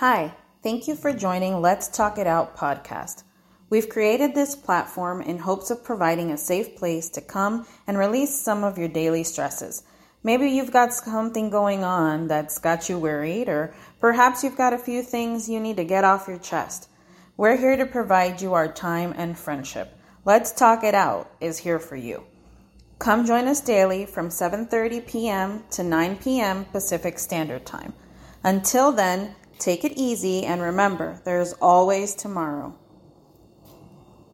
Hi, thank you for joining Let's Talk It Out podcast. We've created this platform in hopes of providing a safe place to come and release some of your daily stresses. Maybe you've got something going on that's got you worried, or perhaps you've got a few things you need to get off your chest. We're here to provide you our time and friendship. Let's Talk It Out is here for you. Come join us daily from 7:30 p.m. to 9 p.m. Pacific Standard Time. Until then, take it easy and remember, there's always tomorrow.